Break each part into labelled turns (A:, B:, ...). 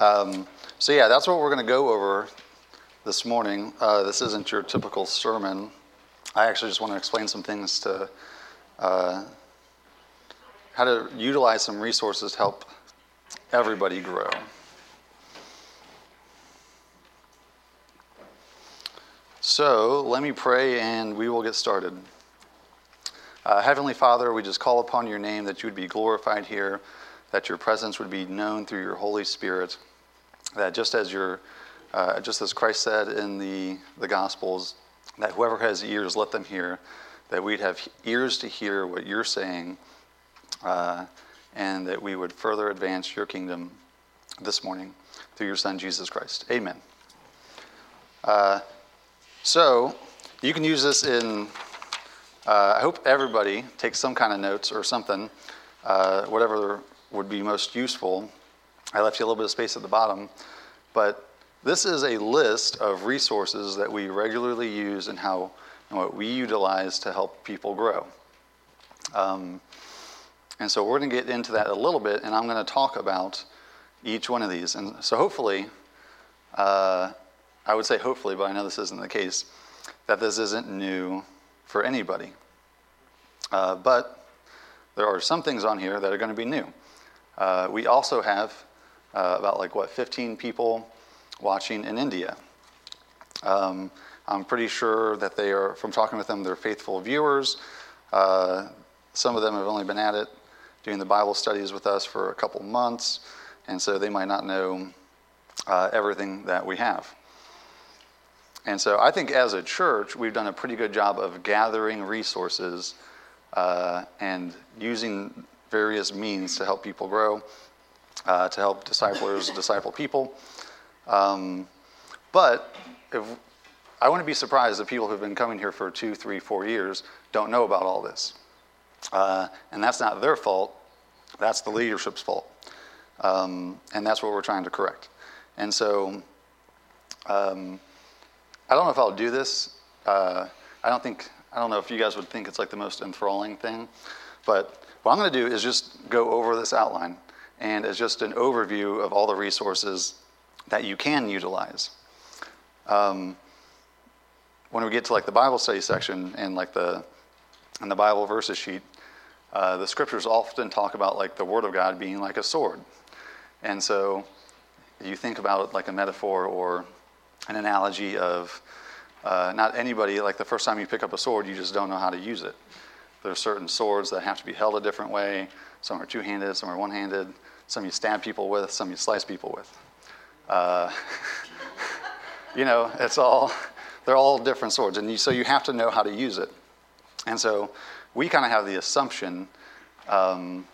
A: Um, so, yeah, that's what we're going to go over this morning. Uh, this isn't your typical sermon. I actually just want to explain some things to uh, how to utilize some resources to help everybody grow. So let me pray and we will get started. Uh, Heavenly Father, we just call upon your name that you would be glorified here, that your presence would be known through your Holy Spirit that just as your uh, just as Christ said in the, the Gospels, that whoever has ears, let them hear, that we'd have ears to hear what you're saying, uh, and that we would further advance your kingdom this morning through your Son, Jesus Christ. Amen. Uh, so, you can use this in, uh, I hope everybody takes some kind of notes or something, uh, whatever would be most useful. I left you a little bit of space at the bottom, but this is a list of resources that we regularly use and how and what we utilize to help people grow. Um, and so we're going to get into that a little bit, and I'm going to talk about each one of these. And so hopefully, uh, I would say hopefully, but I know this isn't the case, that this isn't new for anybody. Uh, but there are some things on here that are going to be new. Uh, we also have uh, about like what 15 people watching in India. Um, I'm pretty sure that they are, from talking with them, they're faithful viewers. Uh, some of them have only been at it doing the Bible studies with us for a couple months, and so they might not know uh, everything that we have. And so I think as a church, we've done a pretty good job of gathering resources uh, and using various means to help people grow uh, to help disciples disciple people. Um, but if, I wouldn't be surprised if people who've been coming here for two, three, four years don't know about all this. Uh, and that's not their fault, that's the leadership's fault. Um, and that's what we're trying to correct. And so um, I don't know if I'll do this. Uh, I don't think, I don't know if you guys would think it's like the most enthralling thing, but what I'm going to do is just go over this outline and as just an overview of all the resources that you can utilize. Um, when we get to like the Bible study section and like the and the Bible verses sheet, uh, the scriptures often talk about like the Word of God being like a sword, and so you think about it like a metaphor or an analogy of uh, not anybody like the first time you pick up a sword, you just don't know how to use it. There are certain swords that have to be held a different way. Some are two-handed, some are one-handed some you stab people with, some you slice people with. Uh, you know, it's all, they're all different swords. And you, so you have to know how to use it. And so we kind of have the assumption, um,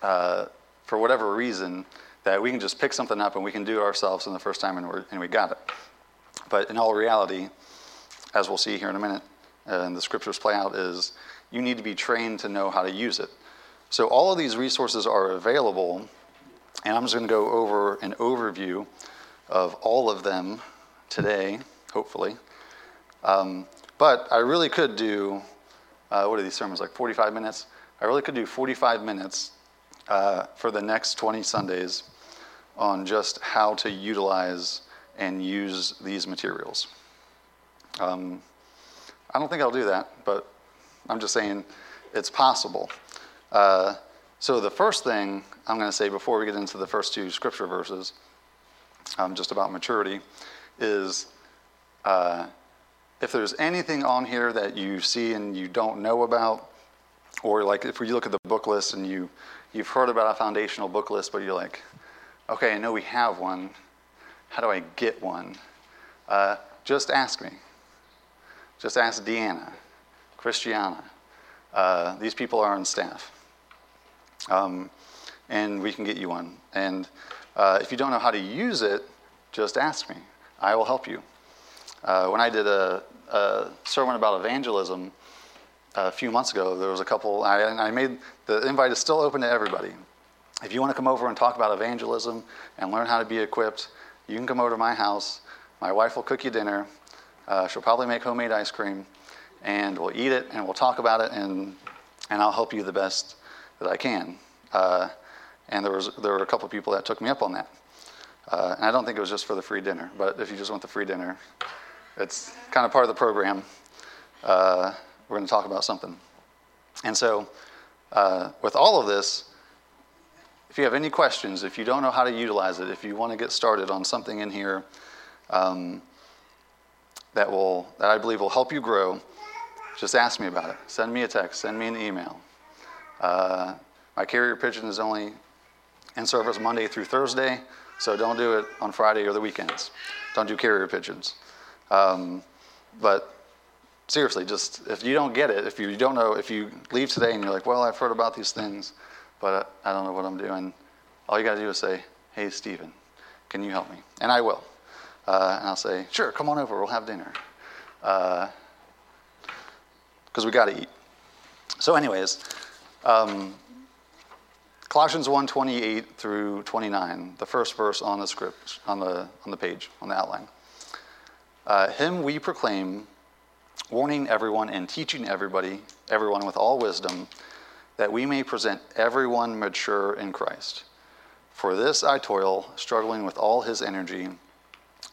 A: uh, for whatever reason, that we can just pick something up and we can do it ourselves in the first time and, and we got it. But in all reality, as we'll see here in a minute, uh, and the scriptures play out, is you need to be trained to know how to use it. So all of these resources are available, and I'm just going to go over an overview of all of them today, hopefully. Um, but I really could do, uh, what are these sermons, like 45 minutes? I really could do 45 minutes uh, for the next 20 Sundays on just how to utilize and use these materials. Um, I don't think I'll do that, but I'm just saying it's possible. Uh, so, the first thing I'm going to say before we get into the first two scripture verses, um, just about maturity, is uh, if there's anything on here that you see and you don't know about, or like if you look at the book list and you, you've heard about a foundational book list, but you're like, okay, I know we have one. How do I get one? Uh, just ask me. Just ask Deanna, Christiana. Uh, these people are on staff. Um, and we can get you one. And uh, if you don't know how to use it, just ask me. I will help you. Uh, when I did a, a, sermon about evangelism uh, a few months ago, there was a couple, I, and I made the invite is still open to everybody. If you want to come over and talk about evangelism and learn how to be equipped, you can come over to my house. My wife will cook you dinner. Uh, she'll probably make homemade ice cream, and we'll eat it and we'll talk about it, and, and I'll help you the best that I can. Uh, and there, was, there were a couple people that took me up on that. Uh, and I don't think it was just for the free dinner, but if you just want the free dinner, it's kind of part of the program. Uh, we're going to talk about something. And so, uh, with all of this, if you have any questions, if you don't know how to utilize it, if you want to get started on something in here um, that will that I believe will help you grow, just ask me about it. Send me a text, send me an email. Uh, my carrier pigeon is only in service Monday through Thursday, so don't do it on Friday or the weekends. Don't do carrier pigeons. Um, but seriously, just if you don't get it, if you don't know, if you leave today and you're like, well, I've heard about these things, but I don't know what I'm doing, all you got to do is say, hey, Stephen, can you help me? And I will. Uh, and I'll say, sure, come on over, we'll have dinner. Because uh, we got to eat. So, anyways, um, Colossians 1 28 through 29, the first verse on the script, on the, on the page, on the outline. Uh, Him we proclaim, warning everyone and teaching everybody, everyone with all wisdom, that we may present everyone mature in Christ. For this I toil, struggling with all his energy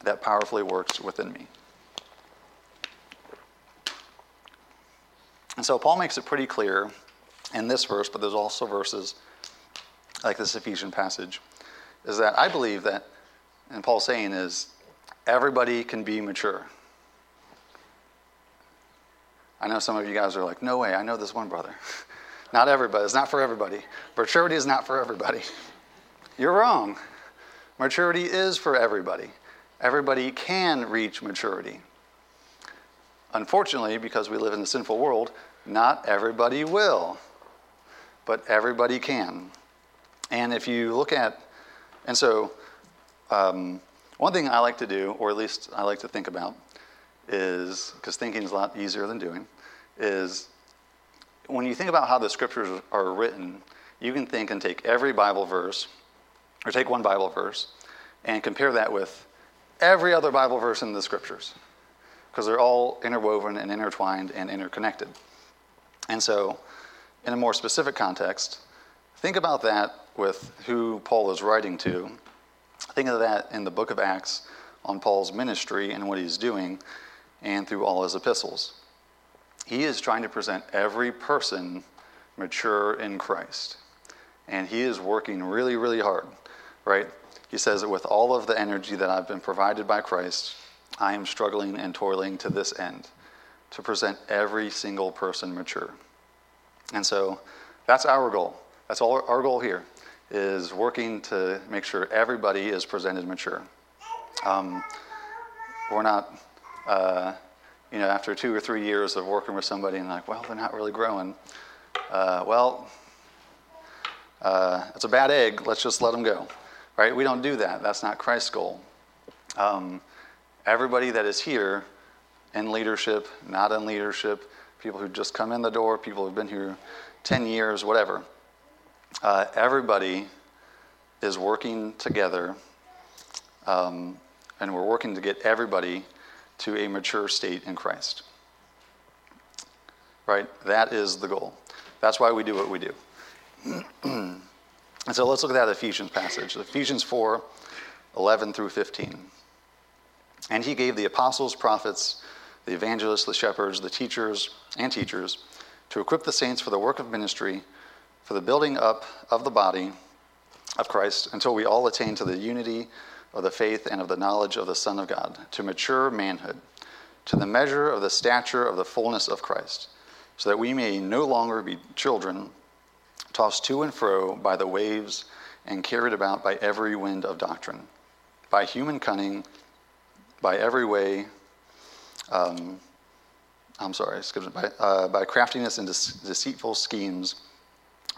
A: that powerfully works within me. And so Paul makes it pretty clear in this verse, but there's also verses like this Ephesian passage, is that I believe that, and Paul's saying is, everybody can be mature. I know some of you guys are like, no way, I know this one brother. not everybody, it's not for everybody. Maturity is not for everybody. You're wrong. Maturity is for everybody. Everybody can reach maturity. Unfortunately, because we live in a sinful world, not everybody will but everybody can. And if you look at, and so um, one thing I like to do, or at least I like to think about, is because thinking is a lot easier than doing, is when you think about how the scriptures are written, you can think and take every Bible verse, or take one Bible verse, and compare that with every other Bible verse in the scriptures, because they're all interwoven and intertwined and interconnected. And so in a more specific context, think about that with who Paul is writing to. Think of that in the book of Acts on Paul's ministry and what he's doing and through all his epistles. He is trying to present every person mature in Christ. And he is working really, really hard, right? He says that with all of the energy that I've been provided by Christ, I am struggling and toiling to this end to present every single person mature. And so that's our goal. That's all our goal here is working to make sure everybody is presented mature. Um, we're not, uh, you know, after two or three years of working with somebody and like, well, they're not really growing. Uh, well, uh, it's a bad egg. Let's just let them go, right? We don't do that. That's not Christ's goal. Um, everybody that is here in leadership, not in leadership, people who just come in the door, people who've been here 10 years, whatever. Uh, everybody is working together, um, and we're working to get everybody to a mature state in Christ. Right? That is the goal. That's why we do what we do. and so let's look at that Ephesians passage Ephesians 4 11 through 15. And he gave the apostles, prophets, the evangelists, the shepherds, the teachers, and teachers, to equip the saints for the work of ministry, for the building up of the body of Christ, until we all attain to the unity of the faith and of the knowledge of the Son of God, to mature manhood, to the measure of the stature of the fullness of Christ, so that we may no longer be children, tossed to and fro by the waves and carried about by every wind of doctrine, by human cunning, by every way um, I'm sorry, I skipped it. By, uh, by craftiness and de- deceitful schemes.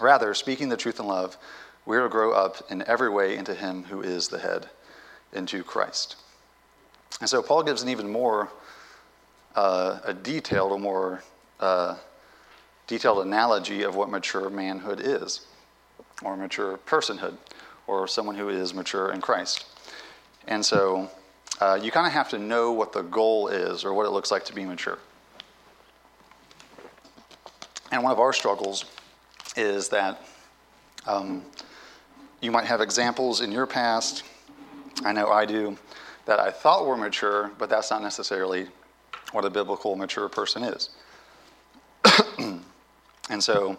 A: Rather, speaking the truth in love, we will grow up in every way into Him who is the head, into Christ. And so Paul gives an even more uh, a detailed, a more uh, detailed analogy of what mature manhood is, or mature personhood, or someone who is mature in Christ. And so uh, you kind of have to know what the goal is or what it looks like to be mature. And one of our struggles is that um, you might have examples in your past, I know I do, that I thought were mature, but that's not necessarily what a biblical mature person is. and so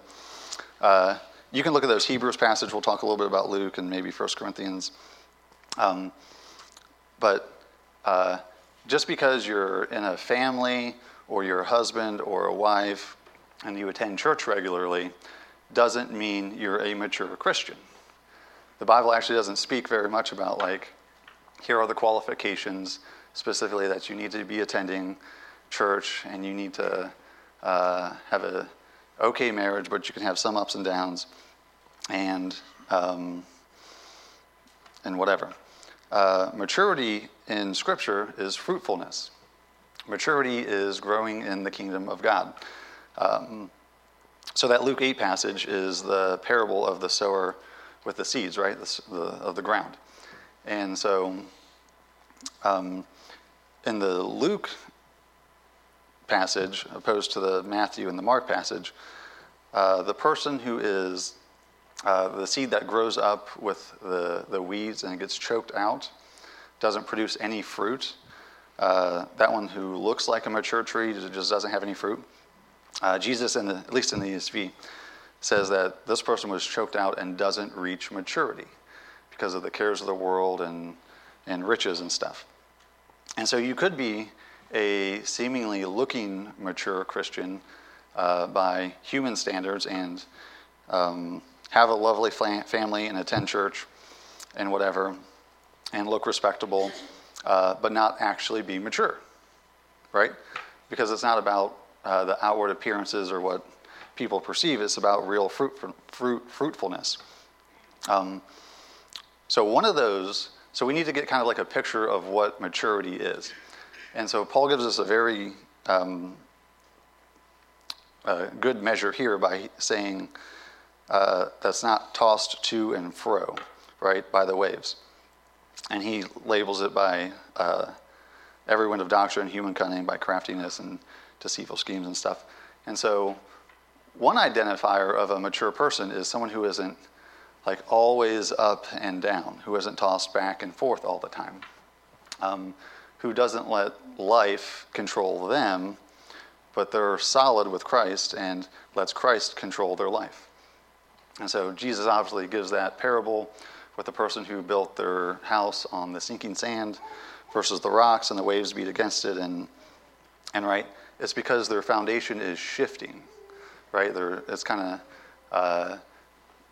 A: uh, you can look at those Hebrews passage. We'll talk a little bit about Luke and maybe 1 Corinthians. Um, but uh, just because you're in a family or you're a husband or a wife and you attend church regularly doesn't mean you're a mature Christian. The Bible actually doesn't speak very much about, like, here are the qualifications specifically that you need to be attending church and you need to uh, have a okay marriage, but you can have some ups and downs and, um, and whatever. Uh, maturity in Scripture is fruitfulness. Maturity is growing in the kingdom of God. Um, so that Luke 8 passage is the parable of the sower with the seeds, right, the, the, of the ground. And so um, in the Luke passage, opposed to the Matthew and the Mark passage, uh, the person who is uh, the seed that grows up with the, the weeds and gets choked out doesn't produce any fruit. Uh, that one who looks like a mature tree just doesn't have any fruit. Uh, Jesus, in the, at least in the ESV, says that this person was choked out and doesn't reach maturity because of the cares of the world and, and riches and stuff. And so you could be a seemingly looking mature Christian uh, by human standards and um, have a lovely family and attend church and whatever, and look respectable, uh, but not actually be mature, right? Because it's not about uh, the outward appearances or what people perceive, it's about real fruit, fruit, fruitfulness. Um, so, one of those, so we need to get kind of like a picture of what maturity is. And so, Paul gives us a very um, good measure here by saying uh, that's not tossed to and fro, right, by the waves. And he labels it by uh, every wind of doctrine, human cunning, by craftiness and deceitful schemes and stuff. And so, one identifier of a mature person is someone who isn't like always up and down, who isn't tossed back and forth all the time, um, who doesn't let life control them, but they're solid with Christ and lets Christ control their life. And so, Jesus obviously gives that parable with the person who built their house on the sinking sand versus the rocks and the waves beat against it and and right it's because their foundation is shifting right They're, it's kind of uh,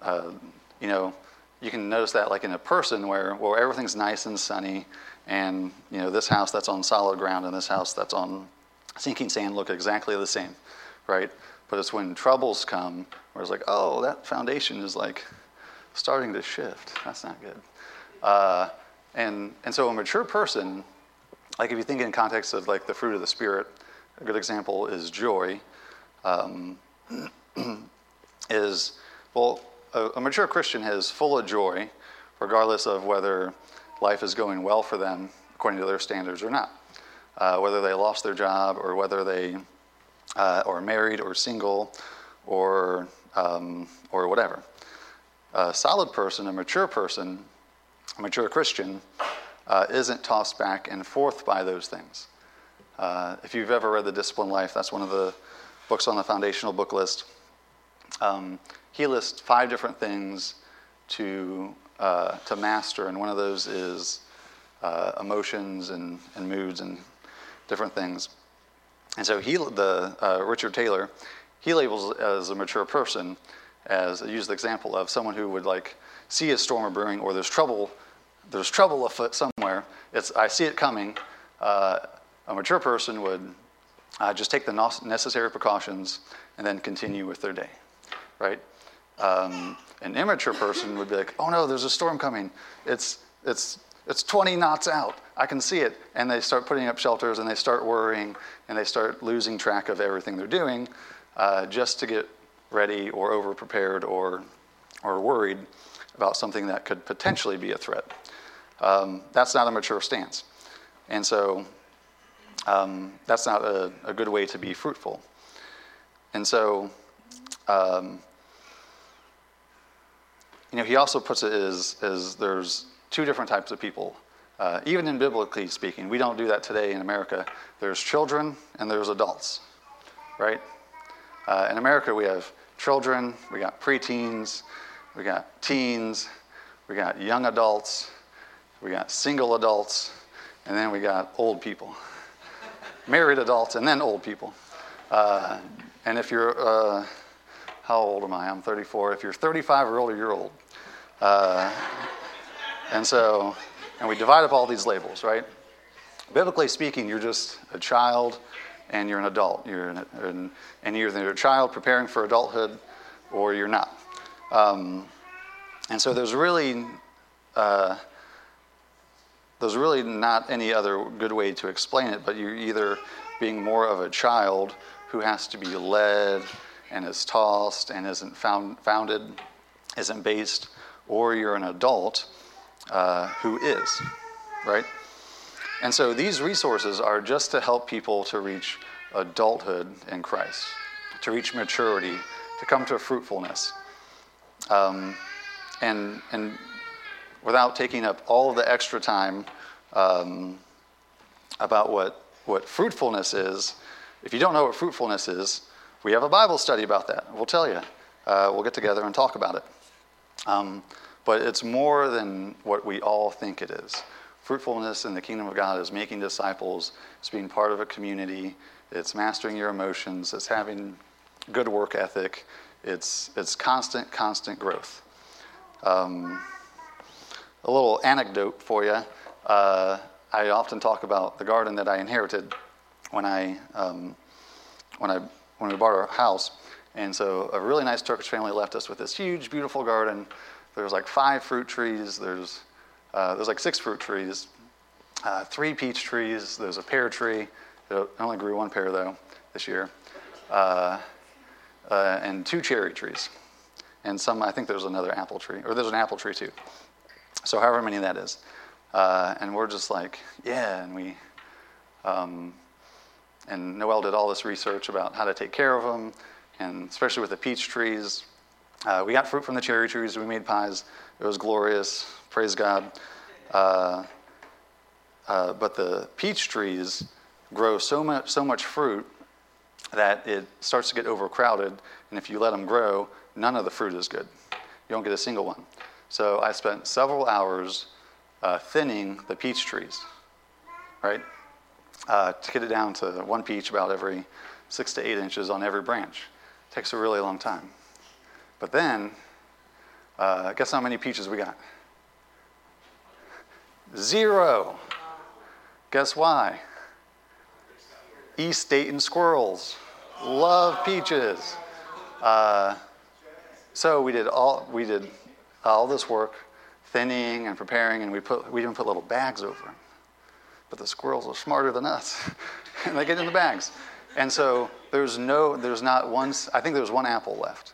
A: uh, you know you can notice that like in a person where well everything's nice and sunny and you know this house that's on solid ground and this house that's on sinking sand look exactly the same right but it's when troubles come where it's like oh that foundation is like starting to shift. That's not good. Uh, and, and so a mature person, like if you think in context of like the fruit of the spirit, a good example is joy. Um, is well, a, a mature Christian is full of joy, regardless of whether life is going well for them according to their standards or not. Uh, whether they lost their job or whether they uh, are married or single or, um, or whatever a solid person, a mature person, a mature Christian, uh, isn't tossed back and forth by those things. Uh, if you've ever read The Disciplined Life, that's one of the books on the foundational book list. Um, he lists five different things to, uh, to master, and one of those is uh, emotions and, and moods and different things. And so he, the, uh, Richard Taylor, he labels as a mature person as I use the example of someone who would like see a storm brewing or there's trouble, there's trouble afoot somewhere. It's I see it coming. Uh, a mature person would uh, just take the necessary precautions and then continue with their day, right? Um, an immature person would be like, "Oh no, there's a storm coming. It's it's it's 20 knots out. I can see it." And they start putting up shelters and they start worrying and they start losing track of everything they're doing uh, just to get ready or over prepared or, or worried about something that could potentially be a threat. Um, that's not a mature stance. And so um, that's not a, a, good way to be fruitful. And so, um, you know, he also puts it as, as there's two different types of people. Uh, even in biblically speaking, we don't do that today in America. There's children and there's adults, right? Uh, in America, we have children, we got preteens, we got teens, we got young adults, we got single adults, and then we got old people, married adults, and then old people. Uh, and if you're, uh, how old am I? I'm 34. If you're 35 or older, you're old. Uh, and so, and we divide up all these labels, right? Biblically speaking, you're just a child and you're an adult. You're an, an, and you're either a child preparing for adulthood or you're not. Um, and so there's really, uh, there's really not any other good way to explain it, but you're either being more of a child who has to be led and is tossed and isn't found, founded, isn't based, or you're an adult uh, who is, right? And so these resources are just to help people to reach adulthood in Christ, to reach maturity, to come to fruitfulness. Um, and, and without taking up all of the extra time um, about what, what fruitfulness is, if you don't know what fruitfulness is, we have a Bible study about that. We'll tell you. Uh, we'll get together and talk about it. Um, but it's more than what we all think it is. Fruitfulness in the kingdom of God is making disciples, it's being part of a community, it's mastering your emotions, it's having good work ethic, it's, it's constant, constant growth. Um, a little anecdote for you. Uh, I often talk about the garden that I inherited when I, um, when I when we bought our house. And so a really nice Turkish family left us with this huge, beautiful garden. There's like five fruit trees. There's uh, there's like six fruit trees, uh, three peach trees. There's a pear tree. I only grew one pear though this year, uh, uh, and two cherry trees, and some. I think there's another apple tree, or there's an apple tree too. So however many that is, uh, and we're just like, yeah, and we. Um, and Noel did all this research about how to take care of them, and especially with the peach trees. we got fruit from the cherry trees. We made pies. It was glorious praise God. Uh, uh, but the peach trees grow so much, so much fruit that it starts to get overcrowded, and if you let them grow, none of the fruit is good. You don't get a single one. So I spent several hours uh, thinning the peach trees, right? Uh, to get it down to one peach about every six to eight inches on every branch. It takes a really long time. But then, uh, guess how many peaches we got? Zero. Guess why? East Dayton squirrels love peaches. Uh, so we did all we did all this work, thinning and preparing, and we put we even put little bags over them. But the squirrels are smarter than us, and they get in the bags. And so there's no there's not one I think there's one apple left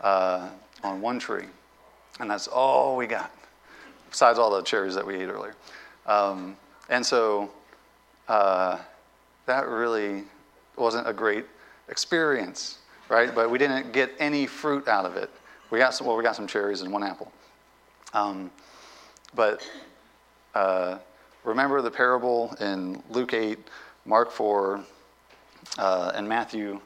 A: uh, on one tree, and that's all we got besides all the cherries that we ate earlier. Um, and so uh, that really wasn't a great experience, right? But we didn't get any fruit out of it. We got some, well, we got some cherries and one apple. Um, but uh, remember the parable in Luke 8, Mark 4, uh, and Matthew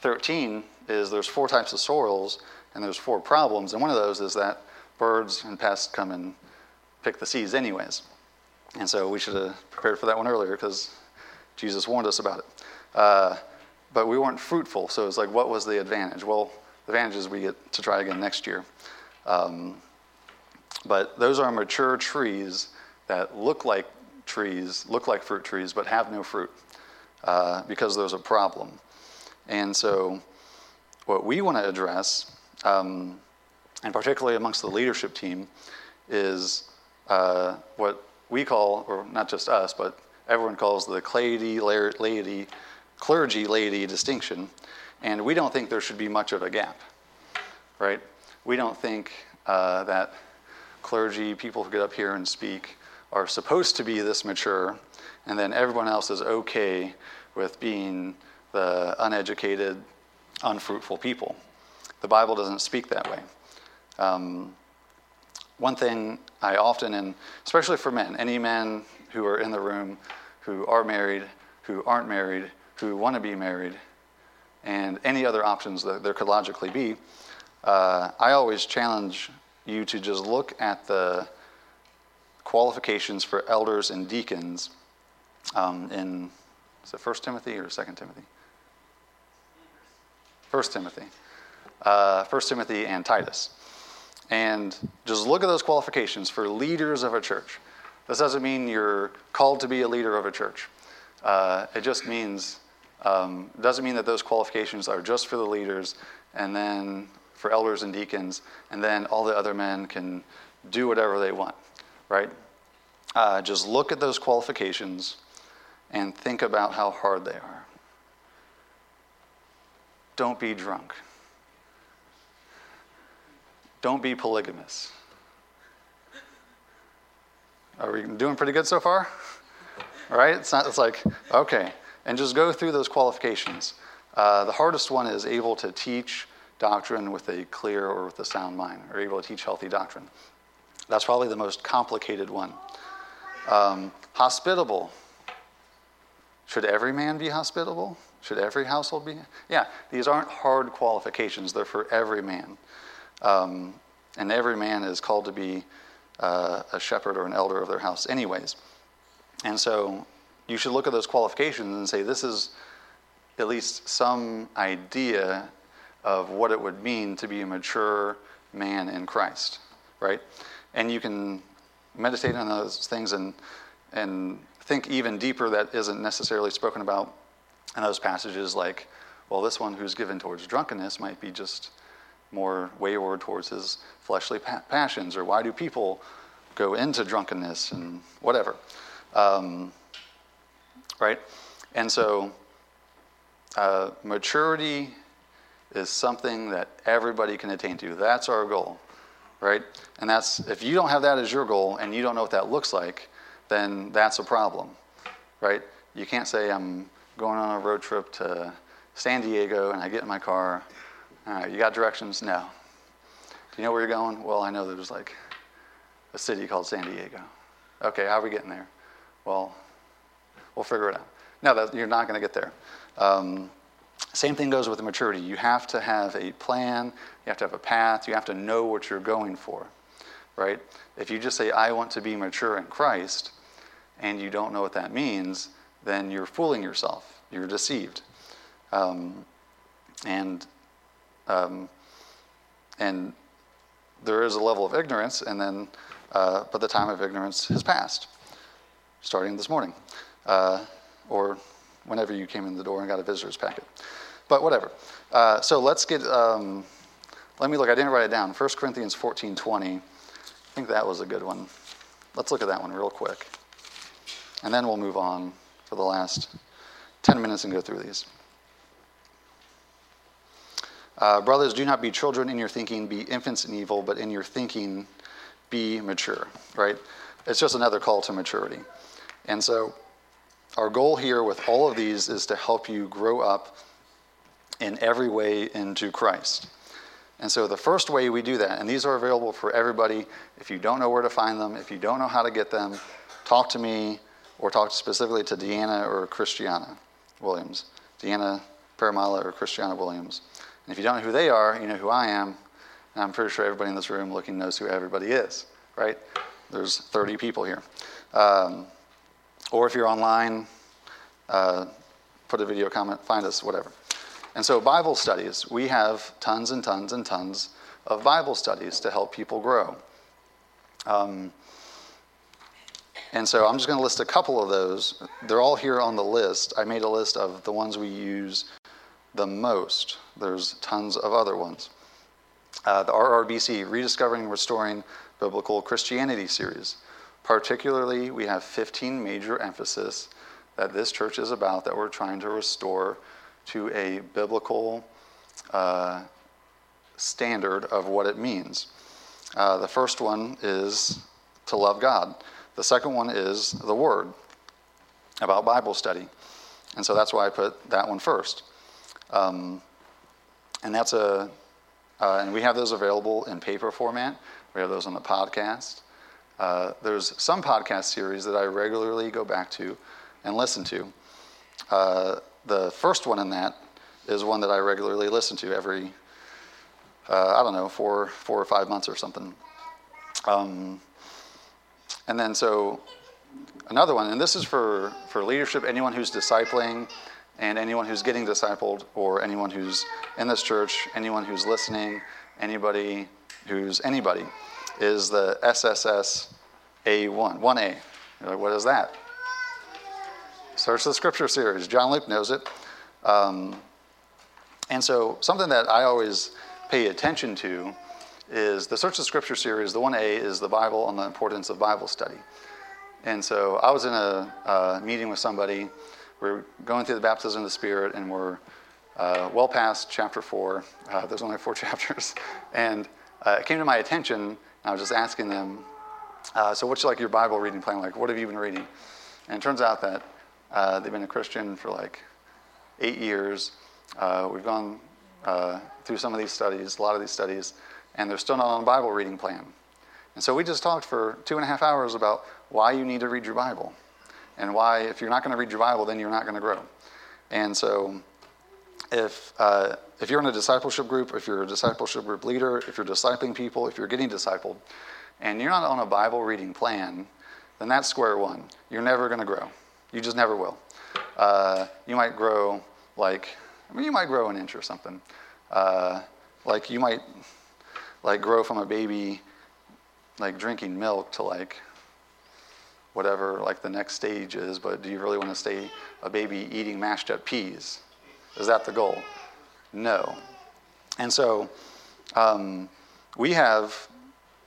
A: 13 is there's four types of soils and there's four problems. And one of those is that birds and pests come and pick the seeds anyways. And so we should have prepared for that one earlier because Jesus warned us about it. Uh, but we weren't fruitful, so it's like, what was the advantage? Well, the advantage is we get to try again next year. Um, but those are mature trees that look like trees, look like fruit trees, but have no fruit uh, because there's a problem. And so, what we want to address, um, and particularly amongst the leadership team, is uh, what we call, or not just us, but everyone calls the clergy laity, clergy laity distinction. And we don't think there should be much of a gap, right? We don't think uh, that clergy, people who get up here and speak, are supposed to be this mature, and then everyone else is okay with being the uneducated, unfruitful people. The Bible doesn't speak that way. Um, one thing I often, and especially for men, any men who are in the room who are married, who aren't married, who want to be married, and any other options that there could logically be, uh, I always challenge you to just look at the qualifications for elders and deacons um, in, is it 1 Timothy or 2 Timothy? 1 Timothy. Uh, 1 Timothy and Titus. And just look at those qualifications for leaders of a church. This doesn't mean you're called to be a leader of a church. Uh, it just means, um, doesn't mean that those qualifications are just for the leaders and then for elders and deacons, and then all the other men can do whatever they want, right? Uh, just look at those qualifications and think about how hard they are. Don't be drunk. Don't be polygamous. Are we doing pretty good so far? All right? It's not, it's like, okay. And just go through those qualifications. Uh, the hardest one is able to teach doctrine with a clear or with a sound mind, or able to teach healthy doctrine. That's probably the most complicated one. Um, hospitable. Should every man be hospitable? Should every household be? Yeah, these aren't hard qualifications, they're for every man. Um, and every man is called to be uh, a shepherd or an elder of their house, anyways. And so you should look at those qualifications and say, this is at least some idea of what it would mean to be a mature man in Christ, right? And you can meditate on those things and, and think even deeper that isn't necessarily spoken about in those passages, like, well, this one who's given towards drunkenness might be just more wayward towards his fleshly pa- passions, or why do people go into drunkenness and whatever, um, right? And so, uh, maturity is something that everybody can attain to. That's our goal, right? And that's if you don't have that as your goal and you don't know what that looks like, then that's a problem, right? You can't say I'm going on a road trip to San Diego and I get in my car all right, you got directions? No. Do you know where you're going? Well, I know there's like a city called San Diego. Okay, how are we getting there? Well, we'll figure it out. No, that, you're not going to get there. Um, same thing goes with maturity. You have to have a plan, you have to have a path, you have to know what you're going for, right? If you just say, I want to be mature in Christ, and you don't know what that means, then you're fooling yourself. You're deceived. Um, and um, and there is a level of ignorance, and then, uh, but the time of ignorance has passed, starting this morning, uh, or whenever you came in the door and got a visitor's packet. But whatever. Uh, so let's get. Um, let me look. I didn't write it down. 1 Corinthians 14:20. I think that was a good one. Let's look at that one real quick, and then we'll move on for the last 10 minutes and go through these. Uh, Brothers, do not be children in your thinking, be infants in evil, but in your thinking, be mature, right? It's just another call to maturity. And so, our goal here with all of these is to help you grow up in every way into Christ. And so, the first way we do that, and these are available for everybody. If you don't know where to find them, if you don't know how to get them, talk to me or talk specifically to Deanna or Christiana Williams. Deanna Paramala or Christiana Williams. And if you don't know who they are, you know who I am. And I'm pretty sure everybody in this room looking knows who everybody is, right? There's 30 people here. Um, or if you're online, uh, put a video comment, find us, whatever. And so, Bible studies, we have tons and tons and tons of Bible studies to help people grow. Um, and so, I'm just going to list a couple of those. They're all here on the list. I made a list of the ones we use the most. There's tons of other ones. Uh, the RRBC, Rediscovering and Restoring Biblical Christianity series. Particularly, we have 15 major emphasis that this church is about that we're trying to restore to a biblical uh, standard of what it means. Uh, the first one is to love God. The second one is the Word about Bible study. And so that's why I put that one first. Um, and that's a, uh, and we have those available in paper format. We have those on the podcast. Uh, there's some podcast series that I regularly go back to and listen to. Uh, the first one in that is one that I regularly listen to every, uh, I don't know, four, four or five months or something. Um, and then so another one, and this is for, for leadership, anyone who's discipling, and anyone who's getting discipled, or anyone who's in this church, anyone who's listening, anybody who's anybody, is the SSS A1, 1A. You're like, what is that? Search the Scripture series. John Luke knows it. Um, and so, something that I always pay attention to is the Search the Scripture series. The 1A is the Bible and the importance of Bible study. And so, I was in a, a meeting with somebody we're going through the baptism of the Spirit, and we're uh, well past chapter four. Uh, there's only four chapters. And uh, it came to my attention, and I was just asking them, uh, So, what's like your Bible reading plan? Like, what have you been reading? And it turns out that uh, they've been a Christian for like eight years. Uh, we've gone through some of these studies, a lot of these studies, and they're still not on a Bible reading plan. And so we just talked for two and a half hours about why you need to read your Bible and why if you're not going to read your Bible, then you're not going to grow. And so, if uh, if you're in a discipleship group, if you're a discipleship group leader, if you're discipling people, if you're getting discipled, and you're not on a Bible reading plan, then that's square one. You're never going to grow. You just never will. Uh, you might grow like I mean, you might grow an inch or something. Uh, like you might like grow from a baby like drinking milk to like whatever like the next stage is, but do you really want to stay a baby eating mashed up peas? Is that the goal? No. And so um, we have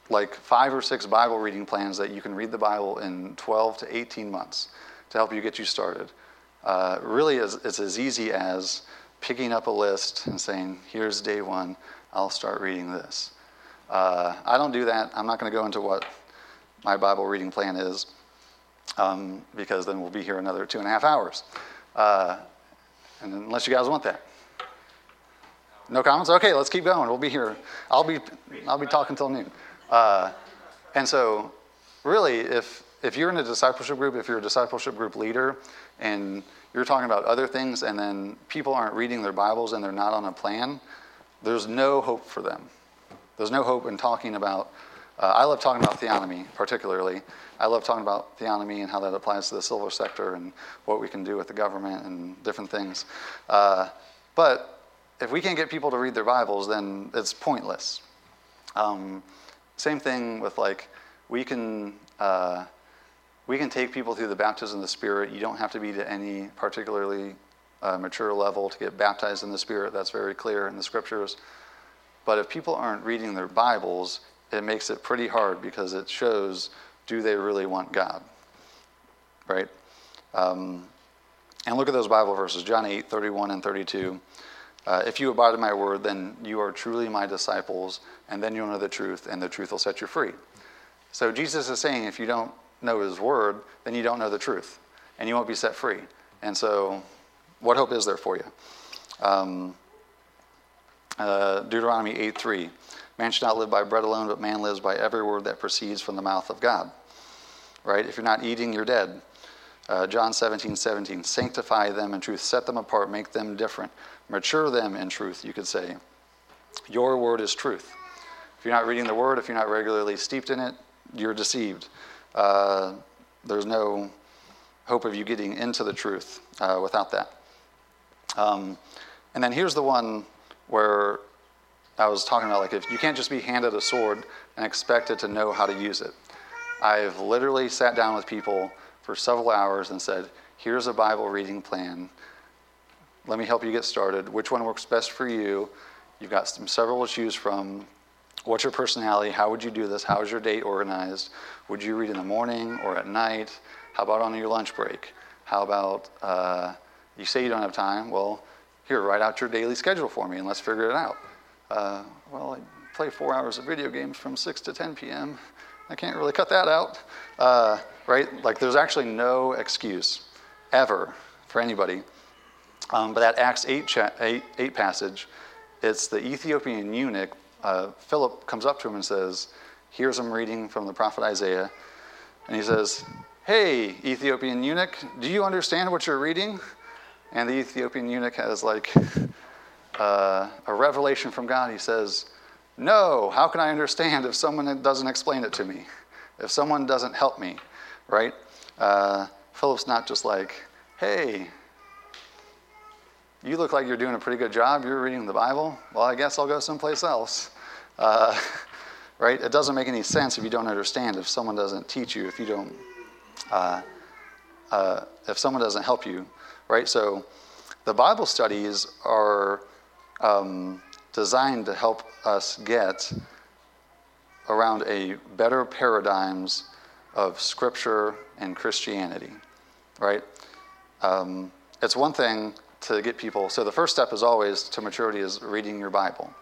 A: like five or six Bible reading plans that you can read the Bible in 12 to 18 months to help you get you started. Uh, really, is, it's as easy as picking up a list and saying, here's day one, I'll start reading this. Uh, I don't do that. I'm not going to go into what my Bible reading plan is um, because then we'll be here another two and a half hours. Uh, and unless you guys want that. No comments? Okay, let's keep going. We'll be here. I'll be, I'll be talking till noon. Uh, and so, really, if, if you're in a discipleship group, if you're a discipleship group leader, and you're talking about other things, and then people aren't reading their Bibles and they're not on a plan, there's no hope for them. There's no hope in talking about uh, I love talking about theonomy, particularly. I love talking about theonomy and how that applies to the civil sector and what we can do with the government and different things. Uh, but if we can't get people to read their Bibles, then it's pointless. Um, same thing with like we can uh, we can take people through the baptism of the Spirit. You don't have to be to any particularly uh, mature level to get baptized in the Spirit. That's very clear in the scriptures. But if people aren't reading their Bibles, it makes it pretty hard because it shows do they really want God? Right? Um, and look at those Bible verses John 8, 31 and 32. Uh, if you abide in my word, then you are truly my disciples, and then you'll know the truth, and the truth will set you free. So Jesus is saying if you don't know his word, then you don't know the truth, and you won't be set free. And so, what hope is there for you? Um, uh, Deuteronomy 8, 3. Man should not live by bread alone, but man lives by every word that proceeds from the mouth of God. Right? If you're not eating, you're dead. Uh, John 17, 17. Sanctify them in truth, set them apart, make them different, mature them in truth, you could say. Your word is truth. If you're not reading the word, if you're not regularly steeped in it, you're deceived. Uh, there's no hope of you getting into the truth uh, without that. Um, and then here's the one where I was talking about, like if you can't just be handed a sword and expected to know how to use it. I've literally sat down with people for several hours and said, here's a Bible reading plan. Let me help you get started. Which one works best for you? You've got some, several to choose from. What's your personality? How would you do this? How is your day organized? Would you read in the morning or at night? How about on your lunch break? How about uh, you say you don't have time? Well, here, write out your daily schedule for me and let's figure it out uh, well, I play four hours of video games from 6 to 10 p.m. I can't really cut that out, uh, right? Like, there's actually no excuse ever for anybody. Um, but that Acts 8, cha- 8, 8, passage, it's the Ethiopian eunuch. Uh, Philip comes up to him and says, Here's him reading from the prophet Isaiah. And he says, Hey, Ethiopian eunuch, do you understand what you're reading? And the Ethiopian eunuch has like uh, a revelation from God, he says, No, how can I understand if someone doesn't explain it to me? If someone doesn't help me, right? Uh, Philip's not just like, Hey, you look like you're doing a pretty good job. You're reading the Bible. Well, I guess I'll go someplace else. Uh, right? It doesn't make any sense if you don't understand, if someone doesn't teach you, if you don't, uh, uh, if someone doesn't help you, right? So the Bible studies are um, designed to help us get around a better paradigms of scripture and Christianity, right? Um, it's one thing to get people. So the first step is always to maturity is reading your Bible,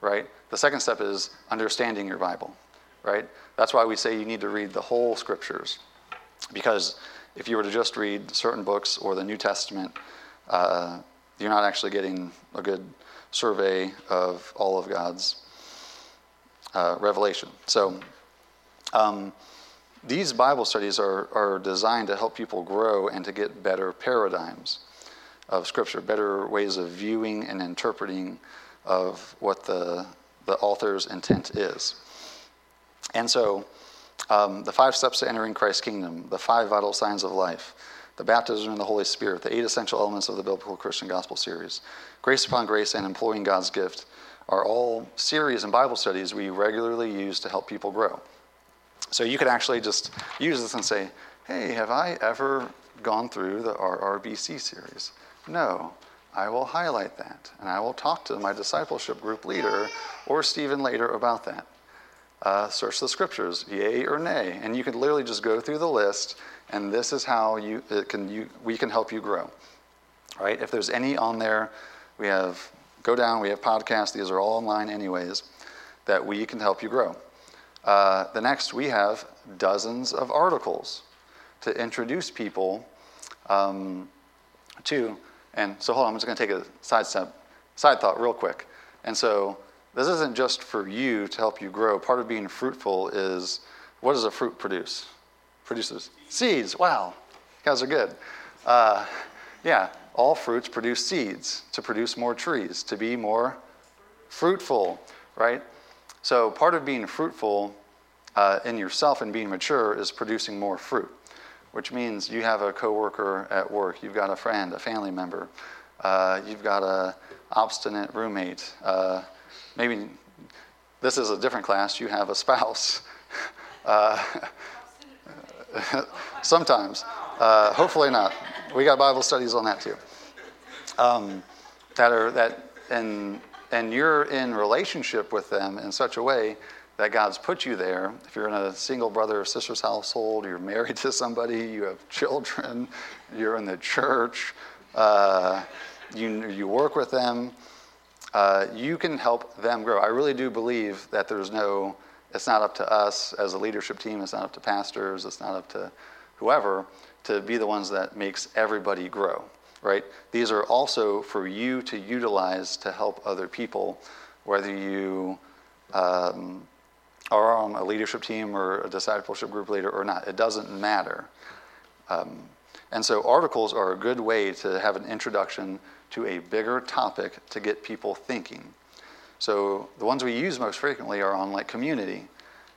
A: right? The second step is understanding your Bible, right? That's why we say you need to read the whole scriptures, because if you were to just read certain books or the New Testament, uh, you're not actually getting a good survey of all of God's uh, revelation. So, um, these Bible studies are, are designed to help people grow and to get better paradigms of Scripture, better ways of viewing and interpreting of what the, the author's intent is. And so, um, the five steps to entering Christ's kingdom, the five vital signs of life, the baptism in the Holy Spirit, the eight essential elements of the Biblical Christian Gospel series, Grace Upon Grace, and Employing God's Gift are all series and Bible studies we regularly use to help people grow. So you could actually just use this and say, hey, have I ever gone through the RRBC series? No. I will highlight that and I will talk to my discipleship group leader or Stephen later about that uh, search the scriptures, yay or nay. And you can literally just go through the list, and this is how you, can, you, we can help you grow. Right? If there's any on there, we have go down, we have podcasts, these are all online, anyways, that we can help you grow. Uh, the next, we have dozens of articles to introduce people um, to. And so, hold on, I'm just going to take a side step, side thought real quick. And so, this isn't just for you to help you grow. Part of being fruitful is what does a fruit produce? Produces seeds. Wow, you guys are good. Uh, yeah, all fruits produce seeds to produce more trees, to be more fruitful, right? So, part of being fruitful uh, in yourself and being mature is producing more fruit, which means you have a coworker at work, you've got a friend, a family member, uh, you've got an obstinate roommate, uh, maybe this is a different class. You have a spouse. Uh, sometimes. Uh, hopefully not. We got Bible studies on that too. Um, that are that and and you're in relationship with them in such a way that God's put you there. If you're in a single brother or sister's household, you're married to somebody, you have children, you're in the church, uh, you you work with them. Uh, you can help them grow. I really do believe that there's no, it's not up to us as a leadership team, it's not up to pastors, it's not up to whoever to be the ones that makes everybody grow, right? These are also for you to utilize to help other people, whether you um, are on a leadership team or a discipleship group leader or not. It doesn't matter. Um, and so articles are a good way to have an introduction to a bigger topic to get people thinking. So the ones we use most frequently are on like community.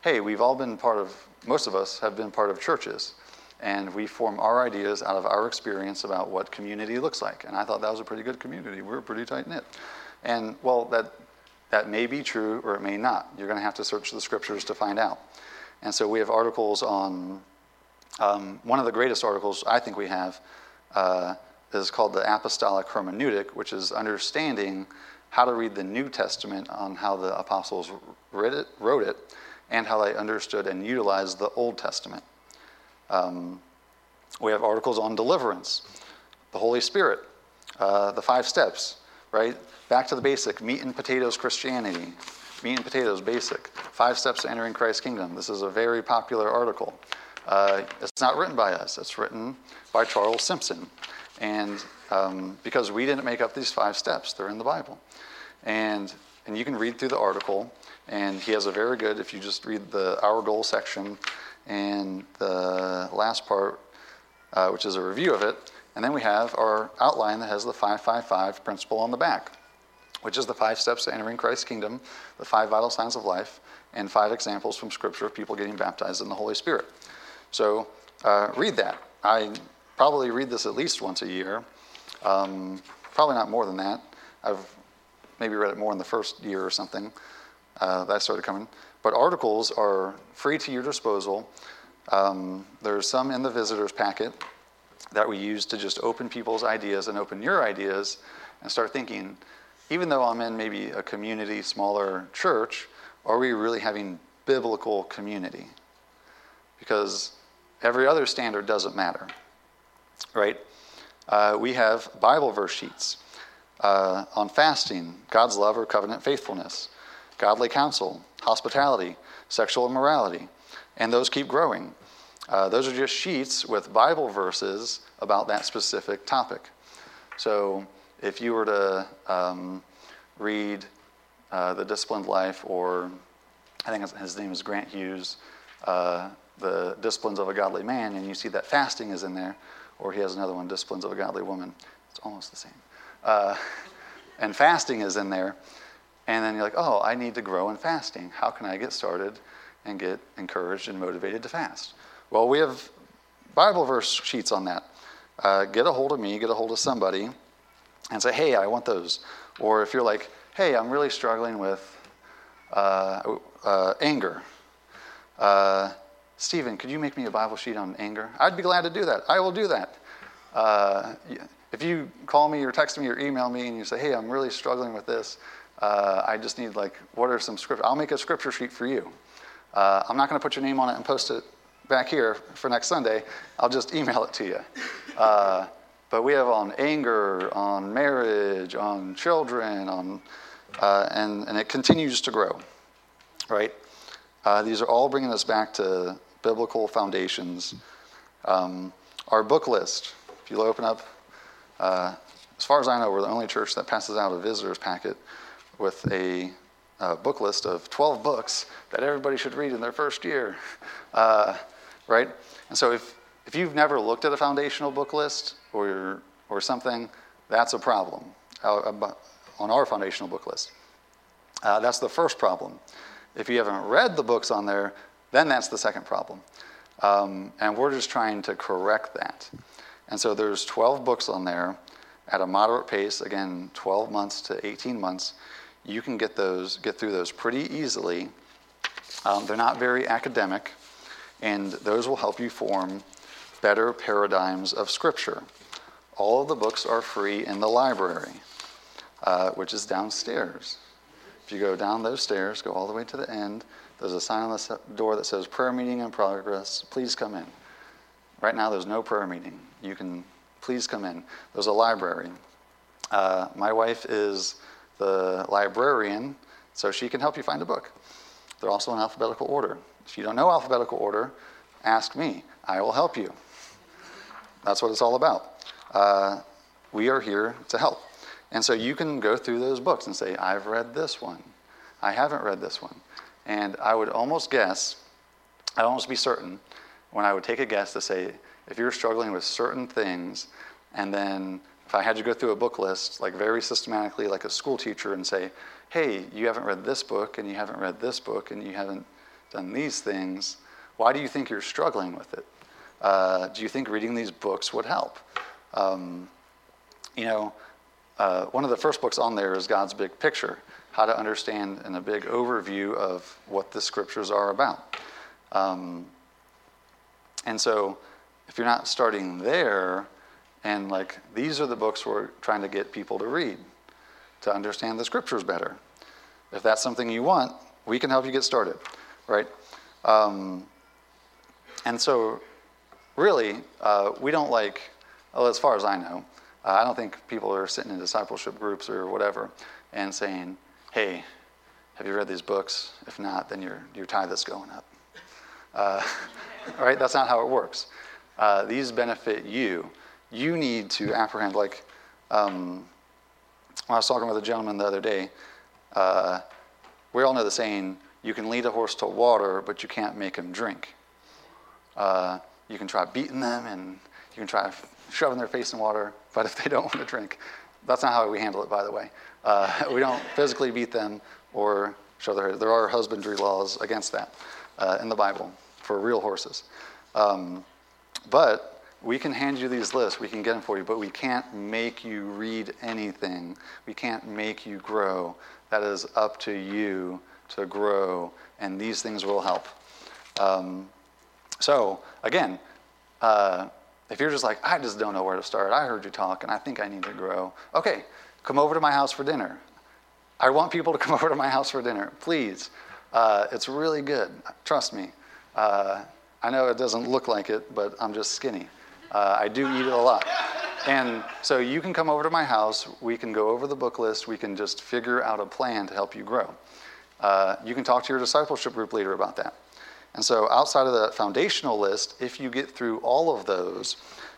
A: Hey, we've all been part of, most of us have been part of churches, and we form our ideas out of our experience about what community looks like. And I thought that was a pretty good community. We're pretty tight knit. And well, that, that may be true or it may not. You're going to have to search the scriptures to find out. And so we have articles on um, one of the greatest articles I think we have. Uh, is called the apostolic hermeneutic, which is understanding how to read the New Testament on how the apostles it, wrote it and how they understood and utilized the Old Testament. Um, we have articles on deliverance, the Holy Spirit, uh, the five steps, right? Back to the basic meat and potatoes Christianity, meat and potatoes basic, five steps to entering Christ's kingdom. This is a very popular article. Uh, it's not written by us, it's written by Charles Simpson. And um, because we didn't make up these five steps, they're in the Bible. And, and you can read through the article, and he has a very good, if you just read the Our Goal section and the last part, uh, which is a review of it, and then we have our outline that has the 555 principle on the back, which is the five steps to entering Christ's kingdom, the five vital signs of life, and five examples from Scripture of people getting baptized in the Holy Spirit. So uh, read that. I probably read this at least once a year, um, probably not more than that. I've maybe read it more in the first year or something. Uh, that started coming. But articles are free to your disposal. Um, there's some in the visitors packet that we use to just open people's ideas and open your ideas and start thinking, even though I'm in maybe a community, smaller church, are we really having biblical community? Because every other standard doesn't matter right? Uh, we have Bible verse sheets uh, on fasting, God's love or covenant faithfulness, godly counsel, hospitality, sexual immorality, and those keep growing. Uh, those are just sheets with Bible verses about that specific topic. So if you were to um, read uh, The Disciplined Life, or I think his name is Grant Hughes, uh, The Disciplines of a Godly Man, and you see that fasting is in there or he has another one, Disciplines of a Godly Woman. It's almost the same. Uh, and fasting is in there. And then you're like, oh, I need to grow in fasting. How can I get started and get encouraged and motivated to fast? Well, we have Bible verse sheets on that. Uh, get a hold of me, get a hold of somebody, and say, hey, I want those. Or if you're like, hey, I'm really struggling with uh, uh, anger, uh, Stephen, could you make me a Bible sheet on anger? I'd be glad to do that. I will do that. Uh, if you call me or text me or email me and you say, hey, I'm really struggling with this, uh, I just need, like, what are some scripture? I'll make a scripture sheet for you. Uh, I'm not going to put your name on it and post it back here for next Sunday. I'll just email it to you. Uh, but we have on anger, on marriage, on children, on, uh, and, and it continues to grow, right? Uh, these are all bringing us back to biblical foundations. Um, our book list, if you open up, uh, as far as I know, we're the only church that passes out a visitor's packet with a book list of 12 books that everybody should read in their first year, uh, right? And so if, if you've never looked at a foundational book list or, or something, that's a problem uh, on our foundational book list. Uh, that's the first problem. If you haven't read the books on there, then that's the second problem. Um, and we're just trying to correct that. And so there's 12 books on there at a moderate pace, again, 12 months to 18 months. You can get those, get through those pretty easily. Um, they're not very academic, and those will help you form better paradigms of Scripture. All of the books are free in the library, uh, which is downstairs. If you go down those stairs, go all the way to the end, there's a sign on the door that says prayer meeting in progress. Please come in. Right now, there's no prayer meeting. You can please come in. There's a library. Uh, my wife is the librarian, so she can help you find a book. They're also in alphabetical order. If you don't know alphabetical order, ask me. I will help you. That's what it's all about. Uh, we are here to help. And so you can go through those books and say, I've read this one. I haven't read this one. And I would almost guess, I'd almost be certain when I would take a guess to say, if you're struggling with certain things, and then if I had you go through a book list, like very systematically, like a school teacher, and say, hey, you haven't read this book, and you haven't read this book, and you haven't done these things, why do you think you're struggling with it? Uh, do you think reading these books would help? Um, you know, uh, one of the first books on there is God's Big Picture how to understand in a big overview of what the scriptures are about. Um, and so, if you're not starting there, and like these are the books we're trying to get people to read to understand the scriptures better. If that's something you want, we can help you get started, right? Um, and so, really, uh, we don't like, well, as far as I know, uh, I don't think people are sitting in discipleship groups or whatever and saying, hey, have you read these books? If not, then your, your tithe is going up. Uh, right? That's not how it works. Uh, these benefit you. You need to apprehend, like, um, I was talking with a gentleman the other day. Uh, we all know the saying you can lead a horse to water, but you can't make him drink. Uh, you can try beating them and you can try shoving their face in water, but if they don't want to drink, that's not how we handle it, by the way. Uh, we don't physically beat them or show their. There are husbandry laws against that uh, in the Bible for real horses. Um, but we can hand you these lists, we can get them for you, but we can't make you read anything. We can't make you grow. That is up to you to grow, and these things will help. Um, so, again, uh, if you're just like, I just don't know where to start, I heard you talk and I think I need to grow, okay, come over to my house for dinner. I want people to come over to my house for dinner, please. Uh, it's really good, trust me. Uh, I know it doesn't look like it, but I'm just skinny. Uh, I do eat a lot. And so you can come over to my house, we can go over the book list, we can just figure out a plan to help you grow. Uh, you can talk to your discipleship group leader about that. And so, outside of the foundational list, if you get through all of those,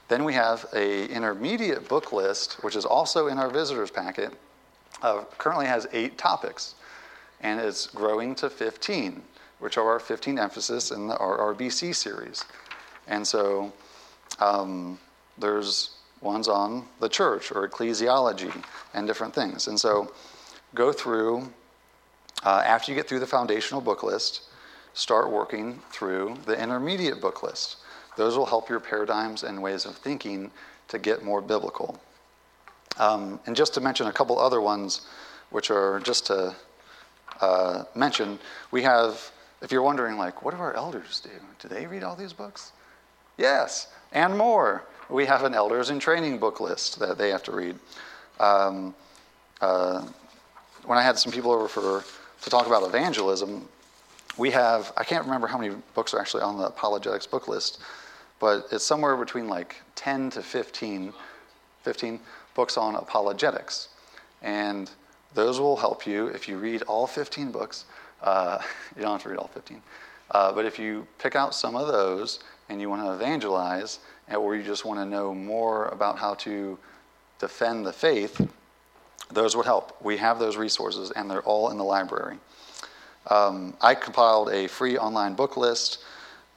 A: then we have a intermediate book list, which is also in our visitors packet. Uh, currently has eight topics, and it's growing to 15, which are our 15 emphasis in the RRBC series. And so, um, there's ones on the church or ecclesiology and different things. And so, go through uh, after you get through the foundational book list start working through the intermediate book list. Those will help your paradigms and ways of thinking to get more biblical. Um, and just to mention a couple other ones, which are just to uh, mention, we have, if you're wondering, like, what do our elders do? Do they read all these books? Yes, and more. We have an elders in training book list that they have to read. Um, uh, when I had some people over for to talk about evangelism, we have, I can't remember how many books are actually on the apologetics book list, but it's somewhere between like 10 to 15, 15 books on apologetics. And those will help you if you read all 15 books. Uh, you don't have to read all 15. Uh, but if you pick out some of those and you want to evangelize, or you just want to know more about how to defend the faith, those would help. We have those resources, and they're all in the library. Um, I compiled a free online book list,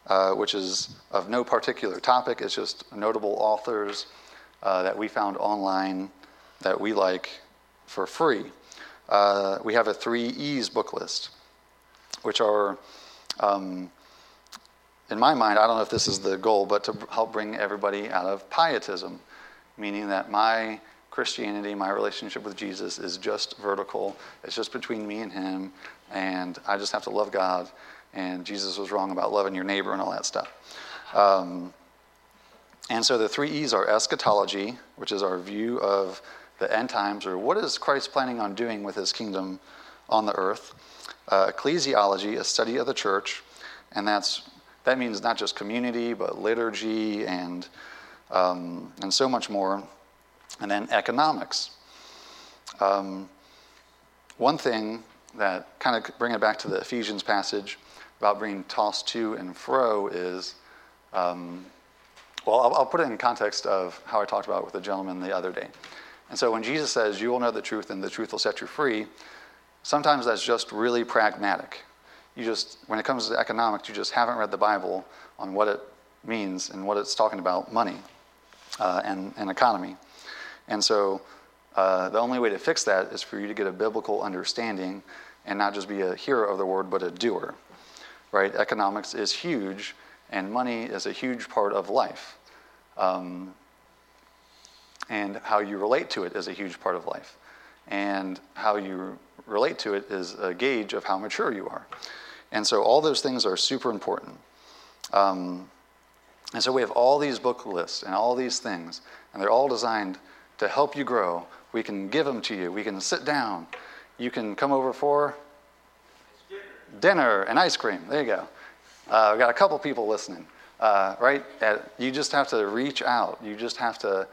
A: uh, which is of no particular topic. It's just notable authors uh, that we found online that we like for free. Uh, we have a three E's book list, which are, um, in my mind, I don't know if this is the goal, but to help bring everybody out of pietism, meaning that my Christianity, my relationship with Jesus, is just vertical. It's just between me and Him and I just have to love God, and Jesus was wrong about loving your neighbor and all that stuff. Um, and so the three E's are eschatology, which is our view of the end times, or what is Christ planning on doing with his kingdom on the earth, uh, ecclesiology, a study of the church, and that's that means not just community, but liturgy and um, and so much more, and then economics. Um, one thing that kind of bring it back to the Ephesians passage about being tossed to and fro is, um, well, I'll, I'll, put it in context of how I talked about it with a gentleman the other day. And so when Jesus says, You will know the truth and the truth will set you free, sometimes that's just really pragmatic. You just, when it comes to economics, you just haven't read the Bible on what it means and what it's talking about money uh, and, and economy. And so uh, the only way to fix that is for you to get a biblical understanding and not just be a hearer of the word, but a doer. Right? Economics is huge, and money is a huge part of life. Um, and how you relate to it is a huge part of life. And how you relate to it is a gauge of how mature you are. And so all those things are super important. Um, and so we have all these book lists and all these things, and they're all designed to help you grow. We can give them to you, we can sit down you can come over for dinner, and ice cream. There you go. Uh, we've got a couple people listening, uh, right? At, uh, you just have to reach out. You just have to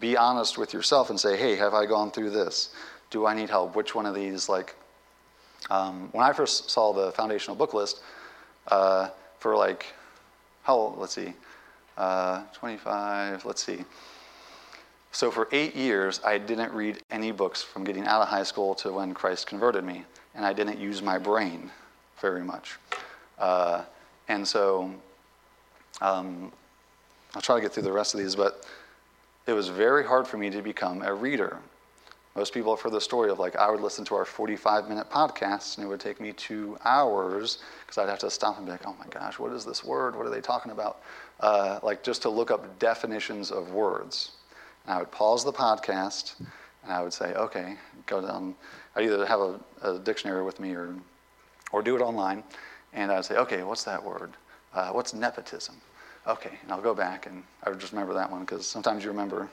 A: be honest with yourself and say, hey, have I gone through this? Do I need help? Which one of these, like, um, when I first saw the foundational book list uh, for like, how old? Let's see, uh, 25, let's see. So for eight years, I didn't read any books from getting out of high school to when Christ converted me, and I didn't use my brain very much. Uh, and so um, I'll try to get through the rest of these, but it was very hard for me to become a reader. Most people have heard the story of like, I would listen to our 45 minute podcasts and it would take me two hours because I'd have to stop and be like, oh my gosh, what is this word? What are they talking about? Uh, like, just to look up definitions of words. And I would pause the podcast and I would say, okay, go down. I'd either have a, a dictionary with me or, or do it online. And I'd say, okay, what's that word? Uh, what's nepotism? Okay, and I'll go back and I would just remember that one because sometimes you remember,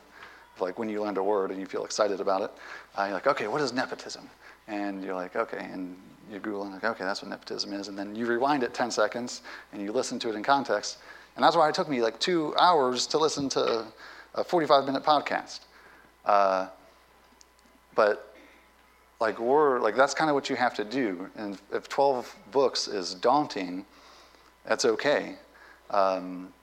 A: like when you learned a word and you feel excited about it, uh, you're like, okay, what is nepotism? And you're like, okay, and you Google and like, okay, that's what nepotism is. And then you rewind it 10 seconds and you listen to it in context. And that's why it took me like two hours to listen to a 45 minute podcast. Uh, but like we're like that's kind of what you have to do. And if 12 books is daunting, that's okay. Um,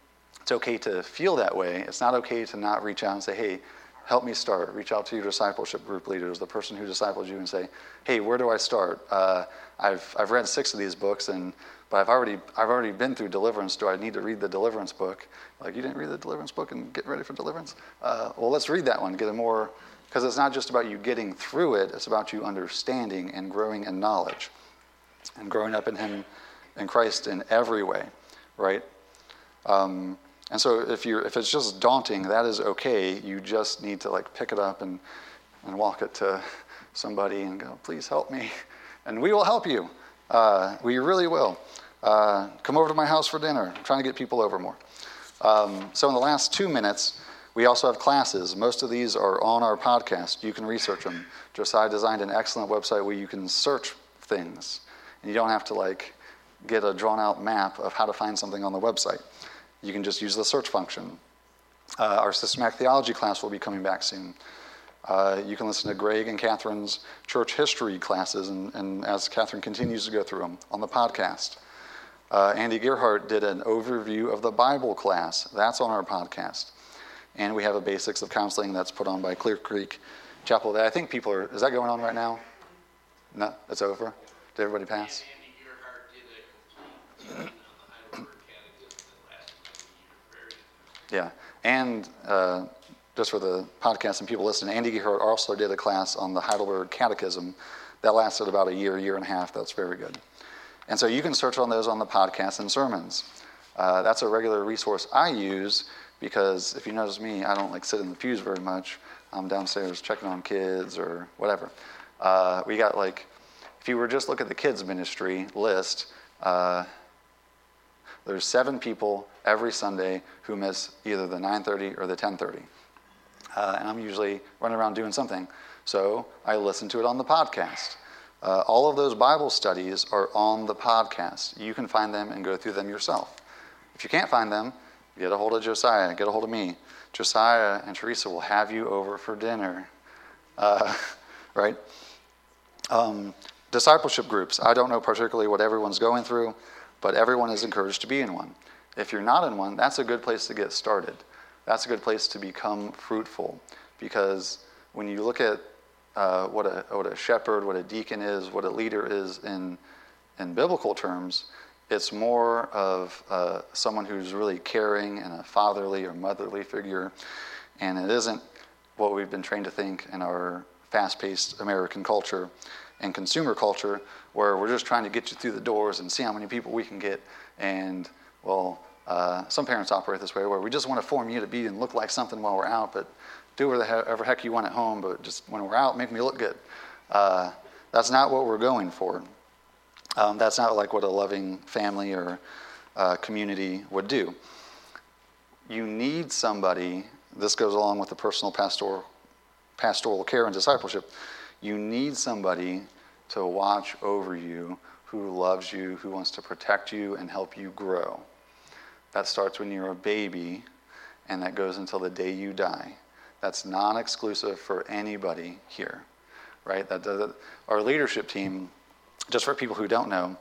A: it's okay to feel that way. It's not okay to not reach out and say, hey, help me start. Reach out to your discipleship group leaders, the person who disciples you, and say, hey, where do I start? Uh, I've, I've read six of these books, and but I've already, I've already been through deliverance. Do I need to read the deliverance book? Like, you didn't read the deliverance book and get ready for deliverance? Uh, well, let's read that one, get a more, because it's not just about you getting through it, it's about you understanding and growing in knowledge and growing up in Him in Christ in every way, right? Um, and so if you if it's just daunting, that is okay. You just need to like pick it up and and walk it to somebody and go, please help me, and we will help you. Uh, we really will. Uh, come over to my house for dinner. I'm trying to get people over more. Um, so, in the last two minutes, we also have classes. Most of these are on our podcast. You can research them. Josiah designed an excellent website where you can search things, and you don't have to like get a drawn out map of how to find something on the website. You can just use the search function. Uh, our systematic theology class will be coming back soon. Uh, you can listen to Greg and Catherine's church history classes, and, and as Catherine continues to go through them on the podcast. Uh, Andy Gearhart did an overview of the Bible class. That's on our podcast. And we have a basics of counseling that's put on by Clear Creek Chapel that I think people are. Is that going on right now? No, it's over. Did everybody pass? Uh, yeah, and uh, just for the podcast and people listening, Andy Gehert also did a class on the Heidelberg Catechism that lasted about a year, year and a half. That's very good. And so you can search on those on the podcast and sermons. Uh, that's a regular resource I use because if you notice me, I don't like sit in the pews very much. I'm downstairs checking on kids or whatever. Uh, we got like, if you were just look at the kids ministry list, uh, there's seven people every Sunday who miss either the 9:30 or the 10:30 uh, and I'm usually running around doing something. So I listen to it on the podcast. Uh, all of those Bible studies are on the podcast. You can find them and go through them yourself. If you can't find them, get a hold of Josiah, get a hold of me. Josiah and Teresa will have you over for dinner. Uh, right? Um, discipleship groups. I don't know particularly what everyone's going through, but everyone is encouraged to be in one. If you're not in one, that's a good place to get started that's a good place to become fruitful because when you look at uh, what, a, what a shepherd, what a deacon is, what a leader is in, in biblical terms, it's more of uh, someone who's really caring and a fatherly or motherly figure. And it isn't what we've been trained to think in our fast paced American culture and consumer culture, where we're just trying to get you through the doors and see how many people we can get. And, well, uh, some parents operate this way, where we just want to form you to be and look like something while we're out, but do whatever heck you want at home, but just when we're out, make me look good. Uh, that's not what we're going for. Um, that's not like what a loving family or uh, community would do. You need somebody, this goes along with the personal pastoral, pastoral care and discipleship. You need somebody to watch over you who loves you, who wants to protect you and help you grow. That starts when you're a baby, and that goes until the day you die. That's non exclusive for anybody here, right? That does, our leadership team, just for people who don't know,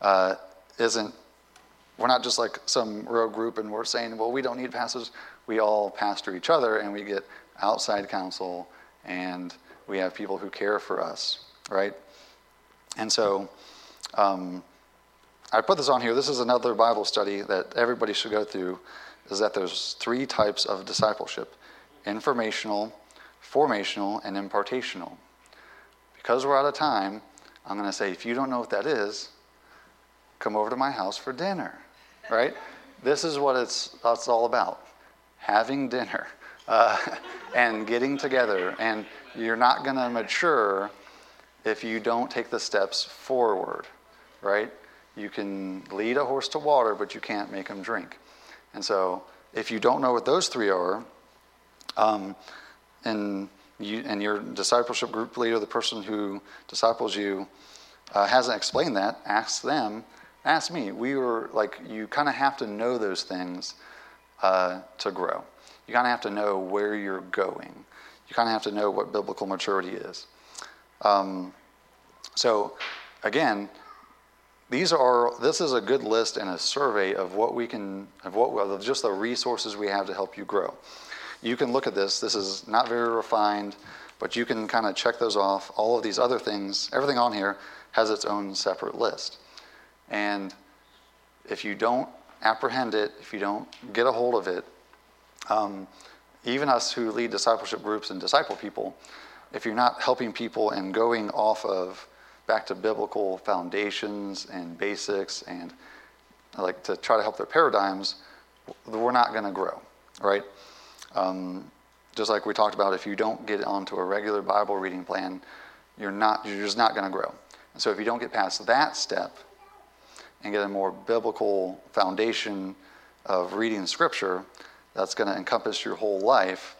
A: uh, isn't, we're not just like some rogue group and we're saying, well, we don't need pastors. We all pastor each other and we get outside counsel and we have people who care for us, right? And so, um, I put this on here. This is another Bible study that everybody should go through is that there's three types of discipleship informational, formational, and impartational. Because we're out of time, I'm going to say if you don't know what that is, come over to my house for dinner, right? this is what it's, all about having dinner uh, and getting together. And you're not going to mature if you don't take the steps forward, right? You can lead a horse to water, but you can't make him drink. And so, if you don't know what those three are, um, and you and your discipleship group leader, the person who disciples you, uh, hasn't explained that, ask them. Ask me. We were like, you kind of have to know those things uh, to grow. You kind of have to know where you're going. You kind of have to know what biblical maturity is. Um, so, again, these are this is a good list and a survey of what we can of what of just the resources we have to help you grow. You can look at this. This is not very refined, but you can kind of check those off. All of these other things, everything on here has its own separate list. And if you don't apprehend it, if you don't get a hold of it, um, even us who lead discipleship groups and disciple people, if you're not helping people and going off of back to biblical foundations and basics and like to try to help their paradigms, we're not going to grow, right? Um, just like we talked about, if you don't get onto a regular Bible reading plan, you're not you're just not going to grow. And so if you don't get past that step and get a more biblical foundation of reading Scripture, that's going to encompass your whole life.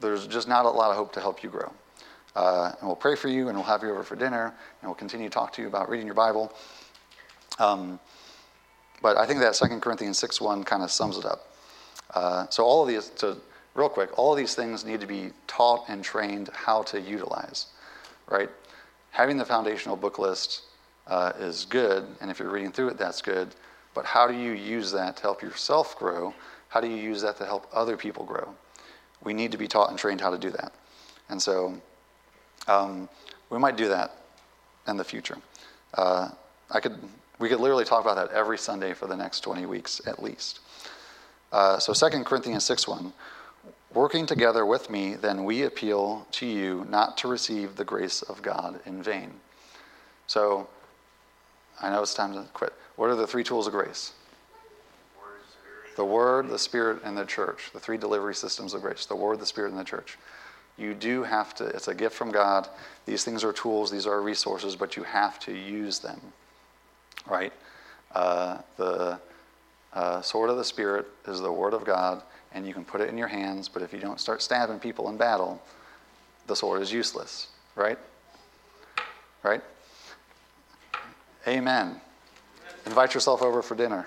A: There's just not a lot of hope to help you grow. Uh, and we'll pray for you, and we'll have you over for dinner, and we'll continue to talk to you about reading your Bible. Um, but I think that 2 Corinthians 6 1 kind of sums it up. Uh, so, all of these, so real quick, all of these things need to be taught and trained how to utilize, right? Having the foundational book list uh, is good, and if you're reading through it, that's good. But how do you use that to help yourself grow? How do you use that to help other people grow? We need to be taught and trained how to do that. And so, um, we might do that in the future. Uh, I could, we could literally talk about that every Sunday for the next 20 weeks at least. Uh, so 2 Corinthians 6:1, working together with me, then we appeal to you not to receive the grace of God in vain. So I know it's time to quit. What are the three tools of grace? The Word, the Spirit, and the Church. The three delivery systems of grace. The Word, the Spirit, and the Church. You do have to, it's a gift from God. These things are tools, these are resources, but you have to use them, right? Uh, the uh, sword of the Spirit is the Word of God, and you can put it in your hands, but if you don't start stabbing people in battle, the sword is useless, right? Right? Amen. Invite yourself over for dinner.